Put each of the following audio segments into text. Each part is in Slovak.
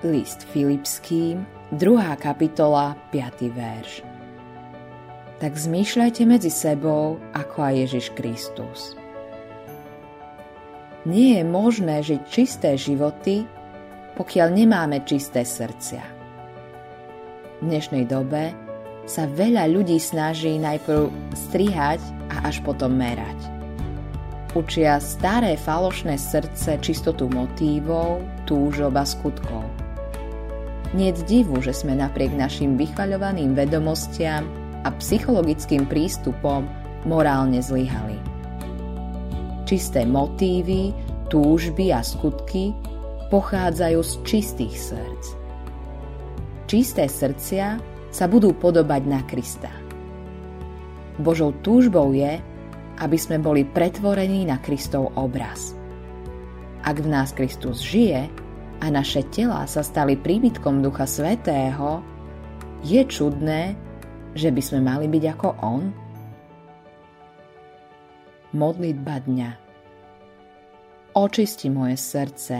List Filipským, 2. kapitola, 5. verš. Tak zmýšľajte medzi sebou, ako aj Ježiš Kristus. Nie je možné žiť čisté životy, pokiaľ nemáme čisté srdcia. V dnešnej dobe sa veľa ľudí snaží najprv strihať a až potom merať. Učia staré falošné srdce čistotu motívov, túžob a skutkov – nie divu, že sme napriek našim vychvaľovaným vedomostiam a psychologickým prístupom morálne zlyhali. Čisté motívy, túžby a skutky pochádzajú z čistých srdc. Čisté srdcia sa budú podobať na Krista. Božou túžbou je, aby sme boli pretvorení na Kristov obraz. Ak v nás Kristus žije, a naše tela sa stali príbytkom Ducha Svetého, je čudné, že by sme mali byť ako On? Modlitba dňa Očisti moje srdce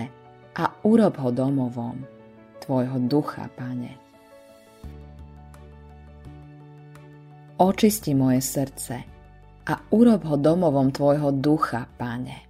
a urob ho domovom Tvojho ducha, Pane. Očisti moje srdce a urob ho domovom Tvojho ducha, Pane.